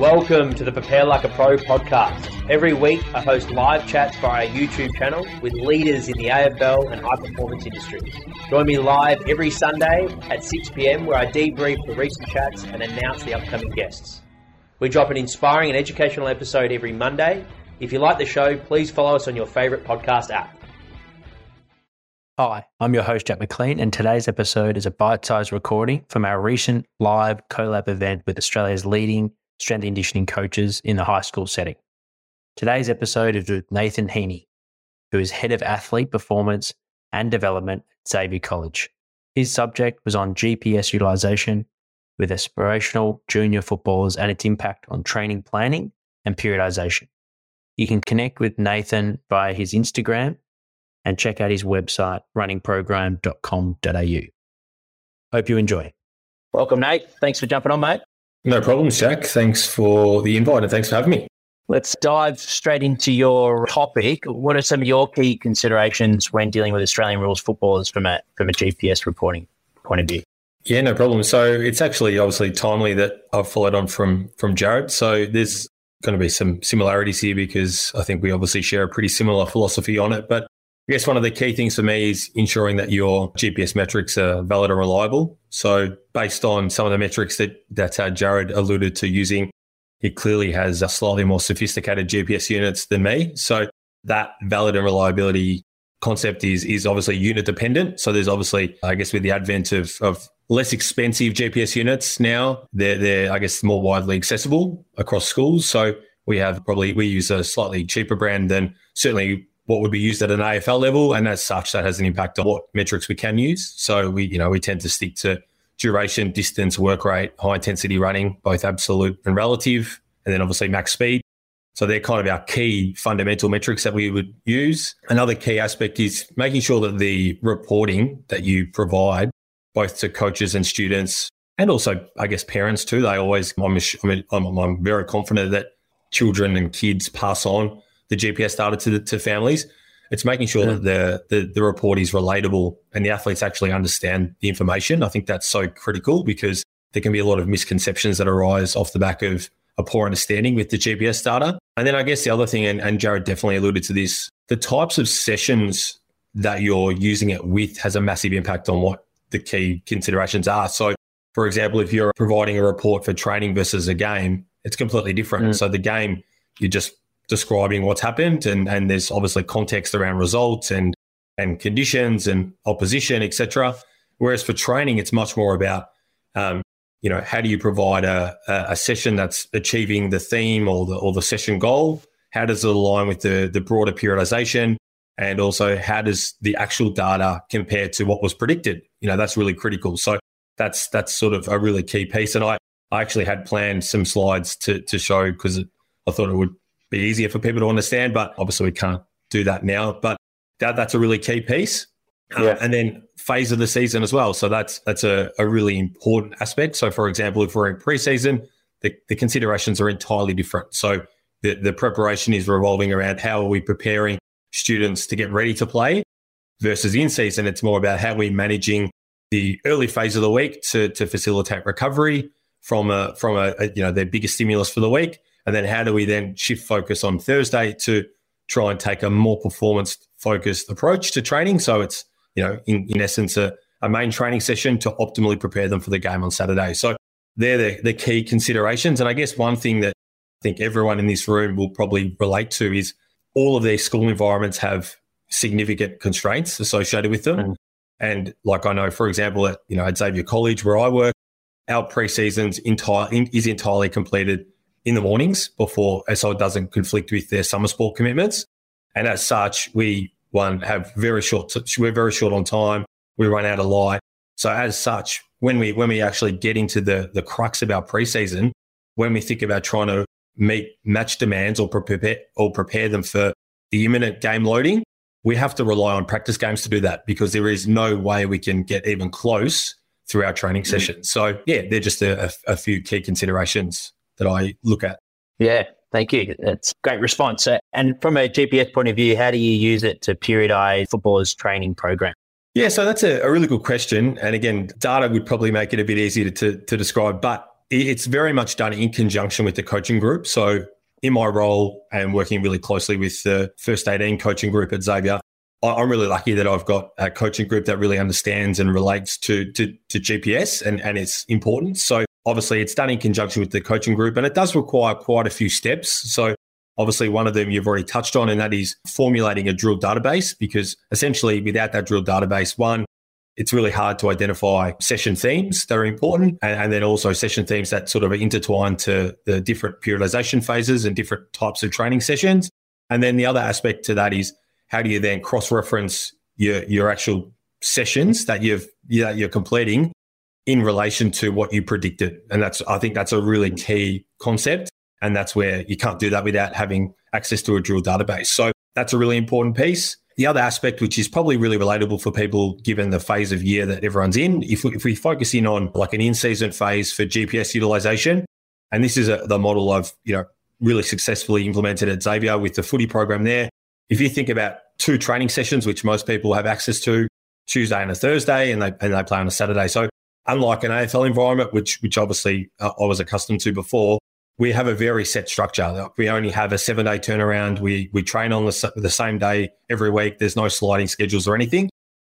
Welcome to the Prepare Like a Pro podcast. Every week, I host live chats via our YouTube channel with leaders in the AFL and high performance industries. Join me live every Sunday at 6 pm, where I debrief the recent chats and announce the upcoming guests. We drop an inspiring and educational episode every Monday. If you like the show, please follow us on your favourite podcast app. Hi, I'm your host, Jack McLean, and today's episode is a bite sized recording from our recent live collab event with Australia's leading strength conditioning coaches in the high school setting. Today's episode is with Nathan Heaney, who is head of athlete performance and development at Xavier College. His subject was on GPS utilization with aspirational junior footballers and its impact on training planning and periodization. You can connect with Nathan via his Instagram and check out his website, runningprogram.com.au. Hope you enjoy. Welcome, Nate. Thanks for jumping on, mate. No problems, Jack. Thanks for the invite and thanks for having me. Let's dive straight into your topic. What are some of your key considerations when dealing with Australian rules footballers from a from a GPS reporting point of view? Yeah, no problem. So it's actually obviously timely that I've followed on from from Jared. So there's going to be some similarities here because I think we obviously share a pretty similar philosophy on it. But I guess one of the key things for me is ensuring that your GPS metrics are valid and reliable. So, based on some of the metrics that that uh, Jared alluded to using, he clearly has a slightly more sophisticated GPS units than me. So, that valid and reliability concept is is obviously unit dependent. So, there's obviously, I guess, with the advent of of less expensive GPS units now, they're they're I guess more widely accessible across schools. So we have probably we use a slightly cheaper brand than certainly what would be used at an AFL level, and as such, that has an impact on what metrics we can use. So we, you know, we tend to stick to duration, distance, work rate, high intensity running, both absolute and relative, and then obviously max speed. So they're kind of our key fundamental metrics that we would use. Another key aspect is making sure that the reporting that you provide, both to coaches and students, and also I guess parents too, they always, I'm, I'm, I'm very confident that children and kids pass on the GPS data to, the, to families. It's making sure yeah. that the, the, the report is relatable and the athletes actually understand the information. I think that's so critical because there can be a lot of misconceptions that arise off the back of a poor understanding with the GPS data. And then I guess the other thing, and, and Jared definitely alluded to this, the types of sessions that you're using it with has a massive impact on what the key considerations are. So, for example, if you're providing a report for training versus a game, it's completely different. Mm. So the game, you just describing what's happened and, and there's obviously context around results and and conditions and opposition, etc. Whereas for training, it's much more about um, you know how do you provide a, a session that's achieving the theme or the or the session goal? How does it align with the the broader periodization? And also, how does the actual data compare to what was predicted? You know, that's really critical. So that's that's sort of a really key piece. And I, I actually had planned some slides to to show because I thought it would be easier for people to understand. But obviously, we can't do that now. But that, that's a really key piece. Uh, yeah. And then phase of the season as well. So that's that's a, a really important aspect. So, for example, if we're in preseason, the, the considerations are entirely different. So the, the preparation is revolving around how are we preparing students to get ready to play versus in season. It's more about how we're managing the early phase of the week to, to facilitate recovery from a from a, a you know their biggest stimulus for the week and then how do we then shift focus on Thursday to try and take a more performance focused approach to training? So it's, you know, in, in essence, a, a main training session to optimally prepare them for the game on Saturday. So they're the, the key considerations. And I guess one thing that I think everyone in this room will probably relate to is all of their school environments have significant constraints associated with them. Mm. And like I know, for example, at you know at Xavier College where I work, our preseasons entire is entirely completed in the mornings before, so it doesn't conflict with their summer sport commitments. And as such, we one have very short. We're very short on time. We run out of light. So as such, when we when we actually get into the the crux of our preseason, when we think about trying to meet match demands or prepare or prepare them for the imminent game loading, we have to rely on practice games to do that because there is no way we can get even close through our training mm-hmm. sessions. So yeah, they're just a, a, a few key considerations that I look at. Yeah, thank you. That's great response. Uh, and from a GPS point of view, how do you use it to periodize footballers' training program? Yeah, so that's a, a really good question. And again, data would probably make it a bit easier to, to describe. But it's very much done in conjunction with the coaching group. So in my role and working really closely with the first 18 coaching group at Xavier, I'm really lucky that I've got a coaching group that really understands and relates to, to, to GPS and, and its importance. So obviously it's done in conjunction with the coaching group and it does require quite a few steps. So obviously one of them you've already touched on, and that is formulating a drill database because essentially without that drill database, one, it's really hard to identify session themes that are important and, and, then also session themes that sort of are intertwined to the different periodization phases and different types of training sessions. And then the other aspect to that is how do you then cross reference your your actual sessions that you've that you're completing in relation to what you predicted. And that's i think that's a really key concept. And that's where you can't do that without having access to a drill database. So that's a really important piece. The other aspect which is probably really relatable for people given the phase of year that everyone's in if we, if we focus in on like an in-season phase for gps utilization and this is a, the model i've you know really successfully implemented at xavier with the footy program there. If you think about two training sessions, which most people have access to, Tuesday and a Thursday, and they and they play on a Saturday. So unlike an AFL environment, which which obviously uh, I was accustomed to before, we have a very set structure. We only have a seven day turnaround. We we train on the, the same day every week. There's no sliding schedules or anything.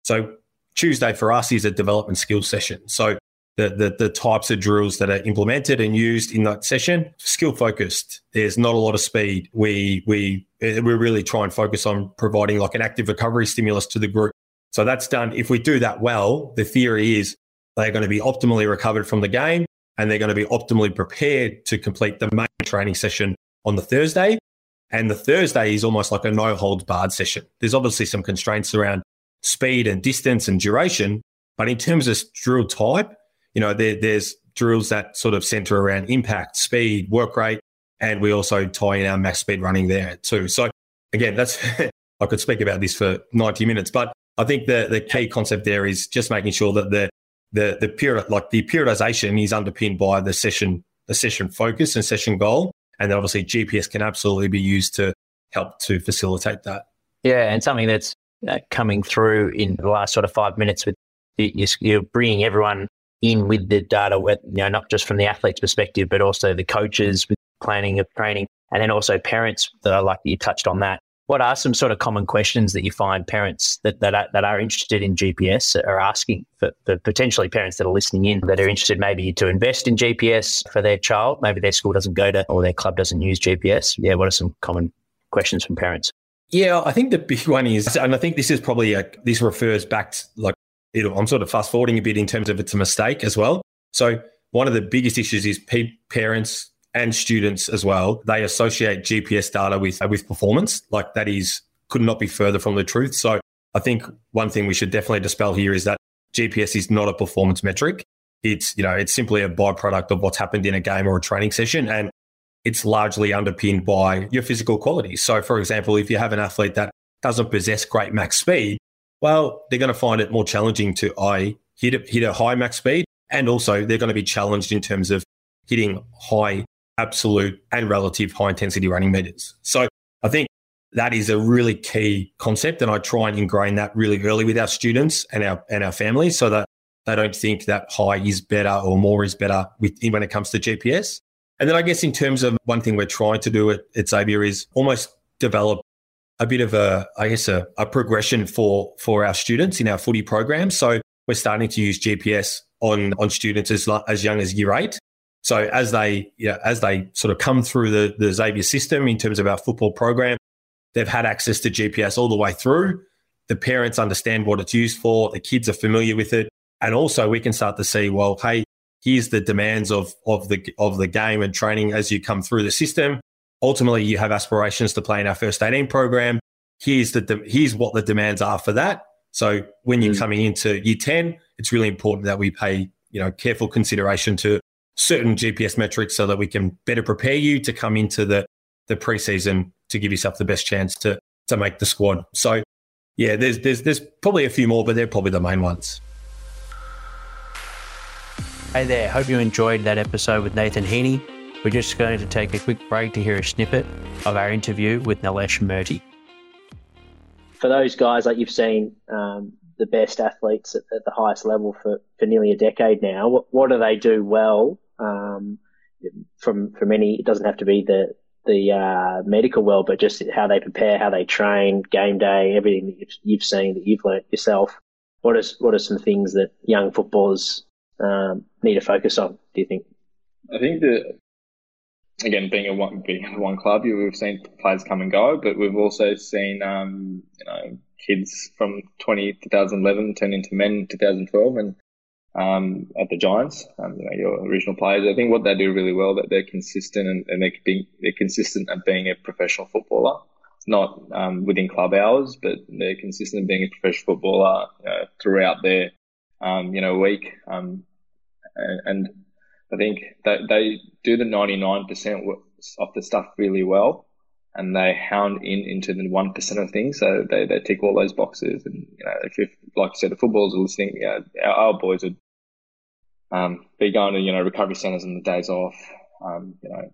So Tuesday for us is a development skills session. So the, the, the types of drills that are implemented and used in that session, skill focused. There's not a lot of speed. We we we really try and focus on providing like an active recovery stimulus to the group. So that's done. If we do that well, the theory is they're going to be optimally recovered from the game and they're going to be optimally prepared to complete the main training session on the Thursday. And the Thursday is almost like a no holds barred session. There's obviously some constraints around speed and distance and duration, but in terms of drill type, you know, there, there's drills that sort of center around impact, speed, work rate, and we also tie in our max speed running there too. So again, that's I could speak about this for 90 minutes, but I think the the key concept there is just making sure that the the the period like the periodization is underpinned by the session the session focus and session goal, and then obviously GPS can absolutely be used to help to facilitate that. Yeah, and something that's uh, coming through in the last sort of five minutes with you're bringing everyone in with the data, you know, not just from the athlete's perspective, but also the coaches with planning of training, and then also parents that I like that you touched on that. What are some sort of common questions that you find parents that, that, are, that are interested in GPS are asking for, for potentially parents that are listening in that are interested maybe to invest in GPS for their child? Maybe their school doesn't go to or their club doesn't use GPS. Yeah, what are some common questions from parents? Yeah, I think the big one is, and I think this is probably a, this refers back to like know, I'm sort of fast forwarding a bit in terms of it's a mistake as well. So one of the biggest issues is parents and students as well. They associate GPS data with uh, with performance. Like that is could not be further from the truth. So I think one thing we should definitely dispel here is that GPS is not a performance metric. It's you know it's simply a byproduct of what's happened in a game or a training session, and it's largely underpinned by your physical qualities. So, for example, if you have an athlete that doesn't possess great max speed, well, they're going to find it more challenging to I hit a, hit a high max speed, and also they're going to be challenged in terms of hitting high absolute and relative high intensity running meters. So I think that is a really key concept, and I try and ingrain that really early with our students and our and our families, so that they don't think that high is better or more is better with, when it comes to GPS. And then I guess in terms of one thing we're trying to do at, at Xavier is almost develop a bit of a, I guess, a, a progression for for our students in our footy program. So we're starting to use GPS on on students as as young as year eight. So as they yeah, as they sort of come through the the Xavier system in terms of our football program, they've had access to GPS all the way through. The parents understand what it's used for. The kids are familiar with it, and also we can start to see, well, hey, here's the demands of of the of the game and training as you come through the system ultimately you have aspirations to play in our first 18 program. Here's the de- here's what the demands are for that. So when you're mm. coming into year 10, it's really important that we pay, you know, careful consideration to certain GPS metrics so that we can better prepare you to come into the the preseason to give yourself the best chance to to make the squad. So yeah, there's there's there's probably a few more, but they're probably the main ones. Hey there, hope you enjoyed that episode with Nathan Heaney. We're just going to take a quick break to hear a snippet of our interview with Nilesh Murthy. For those guys, like you've seen um, the best athletes at, at, the highest level for, for nearly a decade now, what, what do they do well Um, from from any, it doesn't have to be the the uh, medical world, but just how they prepare, how they train, game day, everything that you've, you've seen that you've learnt yourself. What is what are some things that young footballers um, need to focus on? Do you think? I think that again, being a one being one club, we've seen players come and go, but we've also seen um, you know kids from 20, 2011 turn into men in 2012, and um, at the Giants, um, you know, your original players. I think what they do really well that they're consistent and, and they're being, they're consistent at being a professional footballer. It's not um, within club hours, but they're consistent at being a professional footballer know, throughout their um, you know week. Um, and, and I think that they do the ninety nine percent of the stuff really well, and they hound in into the one percent of things. So they, they tick all those boxes. And you know, if, if like you said, the footballers are listening, you know, our, our boys would um, be going to you know recovery centres on the days off. Um, you know,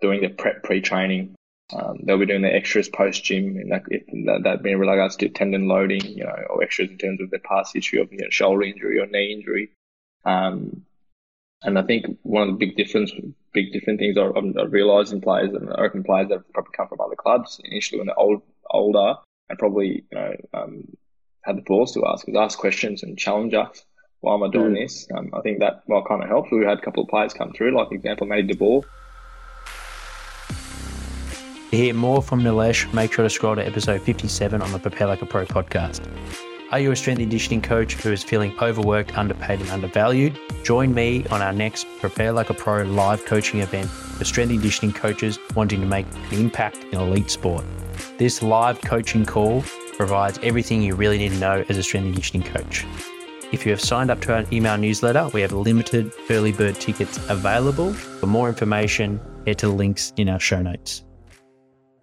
doing their prep pre-training. Um, they'll be doing their extras post gym, and that, if that, that being regards to tendon loading, you know, or extras in terms of their past history of you know, shoulder injury or knee injury. Um, and I think one of the big difference, big different things I, I realised in players, and reckon players that probably come from other clubs initially when they're old, older, and probably you know um, had the balls to ask, ask questions and challenge us why am I doing mm. this? Um, I think that well kind of helps. We had a couple of players come through, like example, Matty De Boer. To hear more from Nilesh, make sure to scroll to episode 57 on the Prepare Like a Pro podcast. Are you a strength and conditioning coach who is feeling overworked, underpaid, and undervalued? Join me on our next Prepare Like a Pro live coaching event for strength and conditioning coaches wanting to make an impact in elite sport. This live coaching call provides everything you really need to know as a strength and conditioning coach. If you have signed up to our email newsletter, we have limited early bird tickets available. For more information, head to the links in our show notes.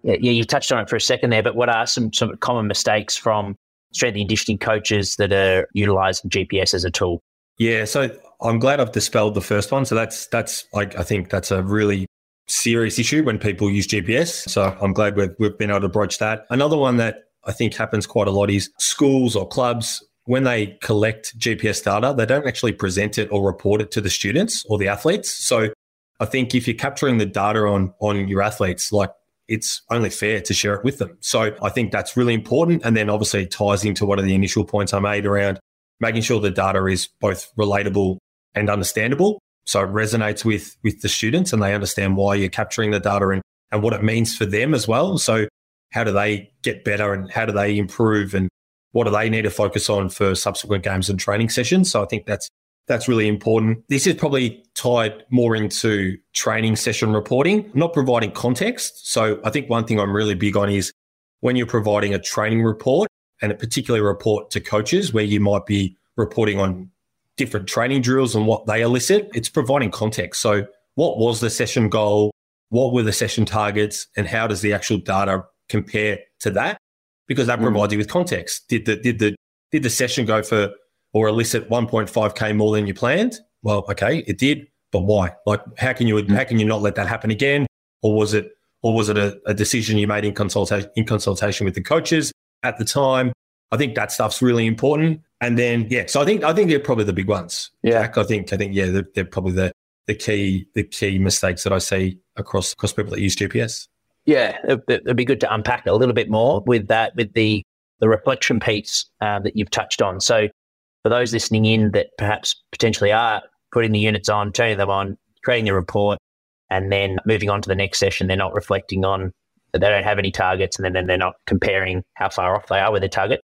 Yeah, you touched on it for a second there, but what are some, some common mistakes from strength and conditioning coaches that are utilizing GPS as a tool? Yeah, so I'm glad I've dispelled the first one. So that's that's like I think that's a really serious issue when people use GPS. So I'm glad we've we've been able to broach that. Another one that I think happens quite a lot is schools or clubs when they collect GPS data, they don't actually present it or report it to the students or the athletes. So I think if you're capturing the data on on your athletes, like it's only fair to share it with them. So I think that's really important. And then obviously it ties into one of the initial points I made around making sure the data is both relatable and understandable. So it resonates with with the students and they understand why you're capturing the data and, and what it means for them as well. So how do they get better and how do they improve and what do they need to focus on for subsequent games and training sessions? So I think that's that's really important. This is probably tied more into training session reporting, not providing context. So I think one thing I'm really big on is when you're providing a training report and a particular report to coaches where you might be reporting on different training drills and what they elicit, it's providing context. So what was the session goal? What were the session targets? And how does the actual data compare to that? Because that mm. provides you with context. Did the did the did the session go for or elicit 1.5k more than you planned? Well, okay, it did, but why? Like, how can you mm. how can you not let that happen again? Or was it or was it a, a decision you made in consultation in consultation with the coaches at the time? I think that stuff's really important. And then yeah, so I think I think they're probably the big ones. Yeah, Jack, I think I think yeah, they're, they're probably the the key the key mistakes that I see across across people that use GPS. Yeah, it, would be good to unpack a little bit more with that, with the the reflection piece uh, that you've touched on. So, for those listening in that perhaps potentially are putting the units on, turning them on, creating the report, and then moving on to the next session, they're not reflecting on that they don't have any targets, and then, they're not comparing how far off they are with their target.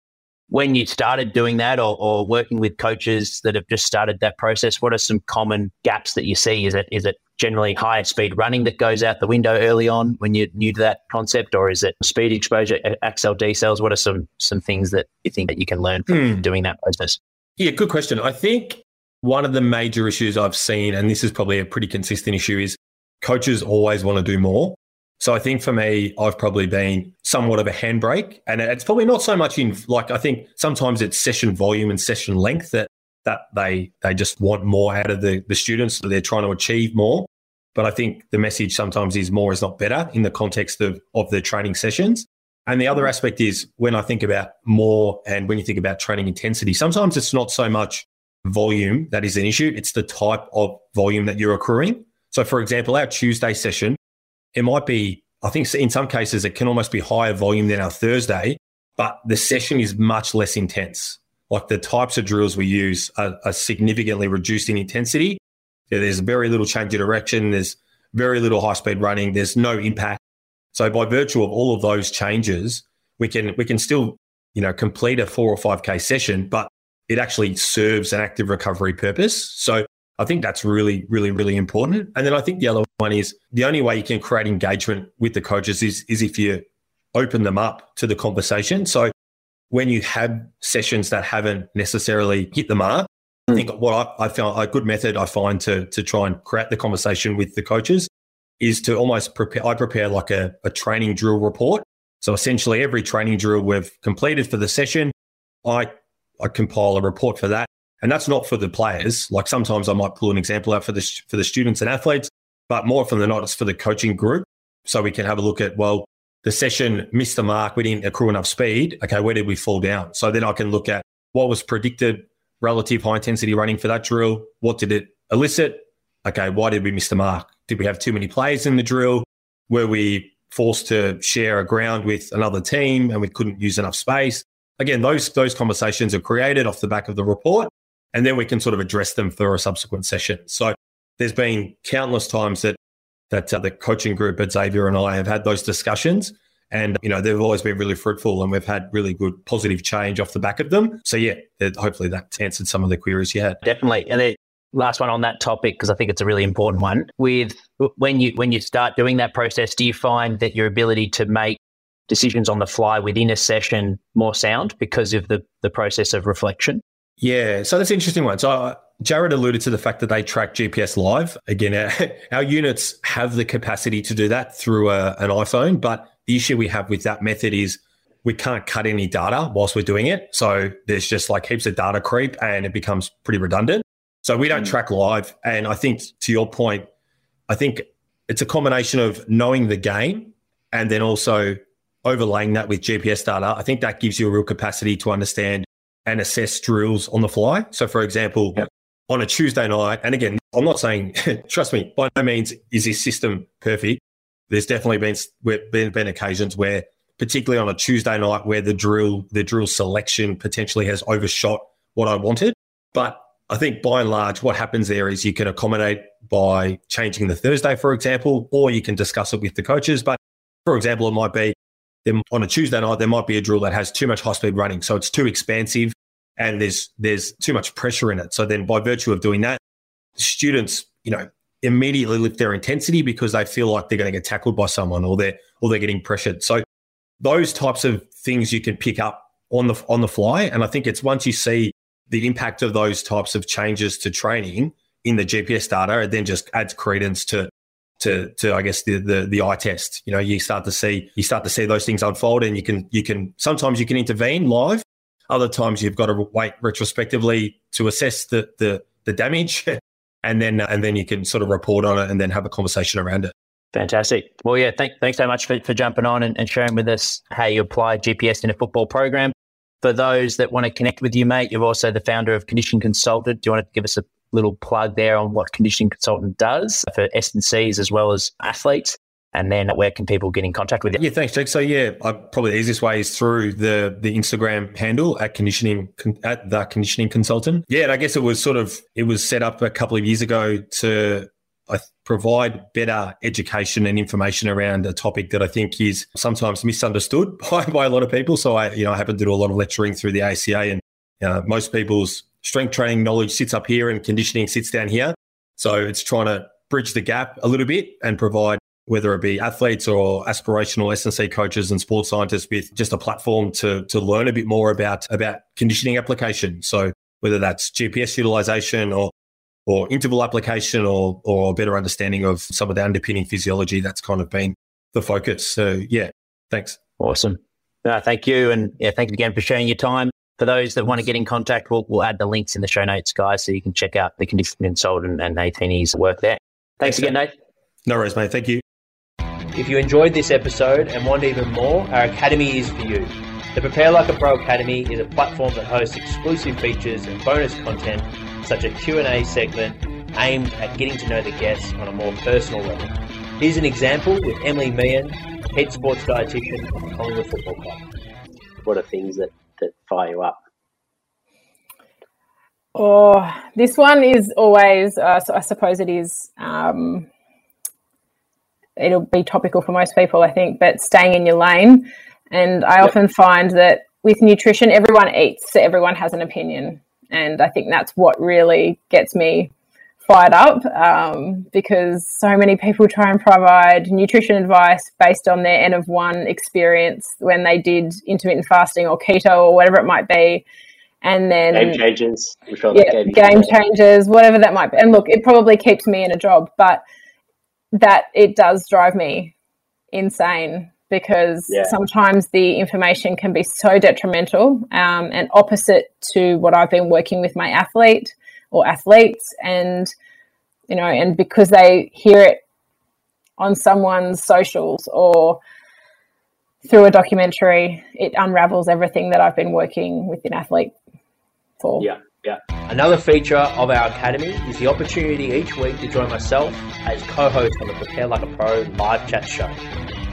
When you started doing that, or, or working with coaches that have just started that process, what are some common gaps that you see? Is it is it generally higher speed running that goes out the window early on when you're new to that concept, or is it speed exposure, accel decels? What are some some things that you think that you can learn from mm. doing that process? Yeah, good question. I think one of the major issues I've seen, and this is probably a pretty consistent issue, is coaches always want to do more. So I think for me, I've probably been somewhat of a handbrake, and it's probably not so much in like I think sometimes it's session volume and session length that that they they just want more out of the, the students. So they're trying to achieve more. But I think the message sometimes is more is not better in the context of, of the training sessions. And the other mm-hmm. aspect is when I think about more and when you think about training intensity, sometimes it's not so much volume that is an issue. It's the type of volume that you're accruing. So, for example, our Tuesday session, it might be, I think in some cases, it can almost be higher volume than our Thursday, but the session is much less intense. Like the types of drills we use are, are significantly reduced in intensity. There's very little change of direction. There's very little high speed running. There's no impact. So by virtue of all of those changes, we can we can still you know complete a four or five k session, but it actually serves an active recovery purpose. So I think that's really, really, really important. And then I think the other one is the only way you can create engagement with the coaches is, is if you open them up to the conversation. So when you have sessions that haven't necessarily hit the mark, I think what I, I found a good method I find to, to try and create the conversation with the coaches is to almost prepare, I prepare like a, a training drill report. So essentially every training drill we've completed for the session, I, I compile a report for that. And that's not for the players. Like sometimes I might pull an example out for the, for the students and athletes, but more often than not, it's for the coaching group. So we can have a look at, well, the session missed the mark. We didn't accrue enough speed. Okay, where did we fall down? So then I can look at what was predicted relative high intensity running for that drill. What did it elicit? Okay, why did we miss the mark? Did we have too many players in the drill? Were we forced to share a ground with another team and we couldn't use enough space? Again, those those conversations are created off the back of the report, and then we can sort of address them for a subsequent session. So there's been countless times that that uh, the coaching group at Xavier and I have had those discussions. And, you know, they've always been really fruitful and we've had really good positive change off the back of them. So, yeah, hopefully that answered some of the queries you had. Definitely. And the last one on that topic, because I think it's a really important one. With when you when you start doing that process, do you find that your ability to make decisions on the fly within a session more sound because of the, the process of reflection? Yeah, so that's an interesting one. So uh, Jared alluded to the fact that they track GPS live. Again, our, our units have the capacity to do that through a, an iPhone, but the issue we have with that method is we can't cut any data whilst we're doing it. So there's just like heaps of data creep and it becomes pretty redundant. So we don't mm. track live. And I think to your point, I think it's a combination of knowing the game and then also overlaying that with GPS data. I think that gives you a real capacity to understand and assess drills on the fly. So, for example, yep. on a Tuesday night, and again, I'm not saying, trust me, by no means is this system perfect. There's definitely been, been been occasions where, particularly on a Tuesday night, where the drill the drill selection potentially has overshot what I wanted. But I think by and large, what happens there is you can accommodate by changing the Thursday, for example, or you can discuss it with the coaches. But for example, it might be on a Tuesday night, there might be a drill that has too much high speed running. So it's too expansive and there's there's too much pressure in it. So then by virtue of doing that, students, you know, immediately lift their intensity because they feel like they're going to get tackled by someone or they're or they're getting pressured. So those types of things you can pick up on the on the fly. And I think it's once you see the impact of those types of changes to training in the GPS data, it then just adds credence to to to I guess the the the eye test. You know, you start to see you start to see those things unfold, and you can you can sometimes you can intervene live. Other times you've got to wait retrospectively to assess the the the damage, and then uh, and then you can sort of report on it and then have a conversation around it. Fantastic. Well, yeah, thank, thanks so much for, for jumping on and, and sharing with us how you apply GPS in a football program. For those that want to connect with you, mate, you're also the founder of Condition Consultant. Do you want to give us a little plug there on what Condition consultant does for S&Cs as well as athletes. And then where can people get in contact with you? Yeah, thanks, Jake. So yeah, I, probably the easiest way is through the the Instagram handle at conditioning at the conditioning consultant. Yeah, and I guess it was sort of it was set up a couple of years ago to I provide better education and information around a topic that I think is sometimes misunderstood by, by a lot of people. So I, you know, I happen to do a lot of lecturing through the ACA and uh, most people's strength training knowledge sits up here and conditioning sits down here. So it's trying to bridge the gap a little bit and provide whether it be athletes or aspirational S&C coaches and sports scientists with just a platform to to learn a bit more about about conditioning application. So whether that's GPS utilization or or interval application or or a better understanding of some of the underpinning physiology, that's kind of been the focus. So yeah, thanks. Awesome. No, thank you. And yeah, thank you again for sharing your time. For those that want to get in contact, we'll, we'll add the links in the show notes, guys, so you can check out the conditioning consultant and Nathan's work there. Thanks, Thanks again, Nate. No worries, mate. Thank you. If you enjoyed this episode and want even more, our Academy is for you. The Prepare Like a Pro Academy is a platform that hosts exclusive features and bonus content such as a Q&A segment aimed at getting to know the guests on a more personal level. Here's an example with Emily Meehan, head sports dietitian of the Collingwood Football Club. What are things that, that fire you up? Oh, this one is always, uh, I suppose it is, um, it'll be topical for most people, I think, but staying in your lane. And I yep. often find that with nutrition, everyone eats, so everyone has an opinion. And I think that's what really gets me fired up um, because so many people try and provide nutrition advice based on their N of one experience when they did intermittent fasting or keto or whatever it might be and then game changes. Yeah, game changes, whatever that might be. And look, it probably keeps me in a job, but that it does drive me insane because yeah. sometimes the information can be so detrimental um, and opposite to what I've been working with my athlete or athletes, and you know, and because they hear it on someone's socials or through a documentary, it unravels everything that I've been working with an athlete for. Yeah, yeah. Another feature of our academy is the opportunity each week to join myself as co-host on the Prepare Like a Pro live chat show.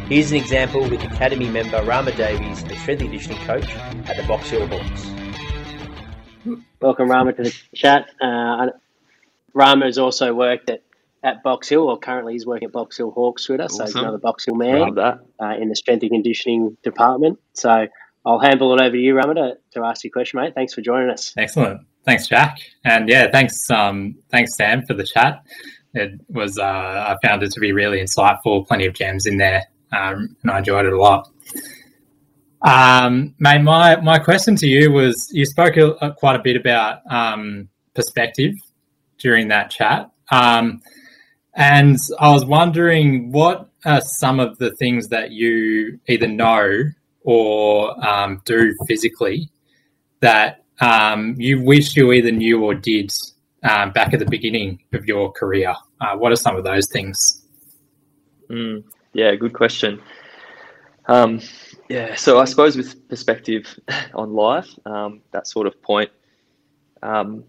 Here's an example with Academy member Rama Davies, the strength and conditioning coach at the Box Hill Hawks. Welcome, Rama, to the chat. Uh, Rama has also worked at, at Box Hill, or currently he's working at Box Hill Hawks with us, awesome. so he's another Box Hill man uh, in the strength and conditioning department. So I'll handle it over to you, Rama, to, to ask your question, mate. Thanks for joining us. Excellent. Thanks, Jack. And yeah, thanks, um, thanks, Sam, for the chat. It was, uh, I found it to be really insightful, plenty of gems in there, um, and I enjoyed it a lot. Um, mate, my, my question to you was you spoke a, quite a bit about um, perspective during that chat. Um, and I was wondering what are some of the things that you either know or um, do physically that um, you wish you either knew or did um, back at the beginning of your career? Uh, what are some of those things? Mm, yeah, good question. Um, yeah, so I suppose with perspective on life, um, that sort of point, um,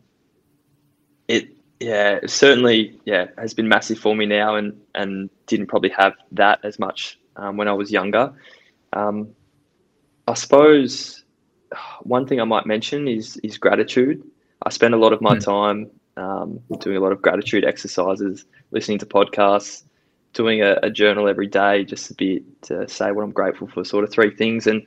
it yeah certainly yeah has been massive for me now, and and didn't probably have that as much when I was younger. Um, I suppose one thing I might mention is is gratitude. I spend a lot of my mm. time um, doing a lot of gratitude exercises, listening to podcasts, doing a, a, journal every day, just a bit to say what I'm grateful for, sort of three things, and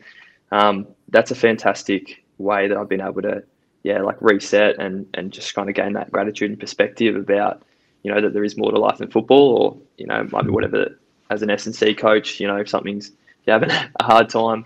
um, that's a fantastic way that I've been able to, yeah, like reset and and just kind of gain that gratitude and perspective about, you know, that there is more to life than football, or you know, maybe hmm. whatever. As an S and C coach, you know, if something's you're having a hard time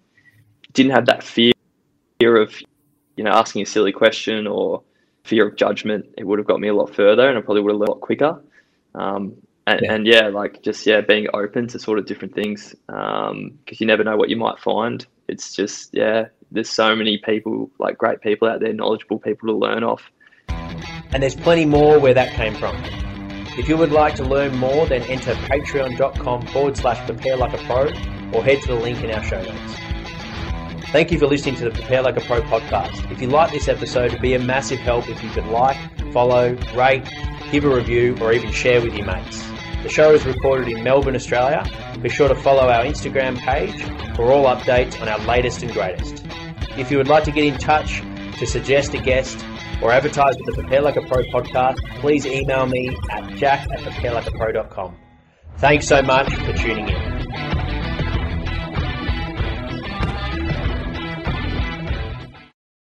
didn't have that fear fear of, you know, asking a silly question or fear of judgment, it would have got me a lot further and I probably would have learned a lot quicker. Um, and, yeah. and, yeah. like just, yeah, being open to sort of different things because um, you never know what you might find. It's just, yeah, there's so many people, like great people out there, knowledgeable people to learn off. And there's plenty more where that came from. If you would like to learn more, then enter patreon.com forward slash prepare like a pro or head to the link in our show notes. Thank you for listening to the Prepare Like a Pro podcast. If you like this episode, it'd be a massive help if you could like, follow, rate, give a review, or even share with your mates. The show is recorded in Melbourne, Australia. Be sure to follow our Instagram page for all updates on our latest and greatest. If you would like to get in touch to suggest a guest or advertise with the Prepare Like a Pro podcast, please email me at jack at preparelikeapro.com. Thanks so much for tuning in.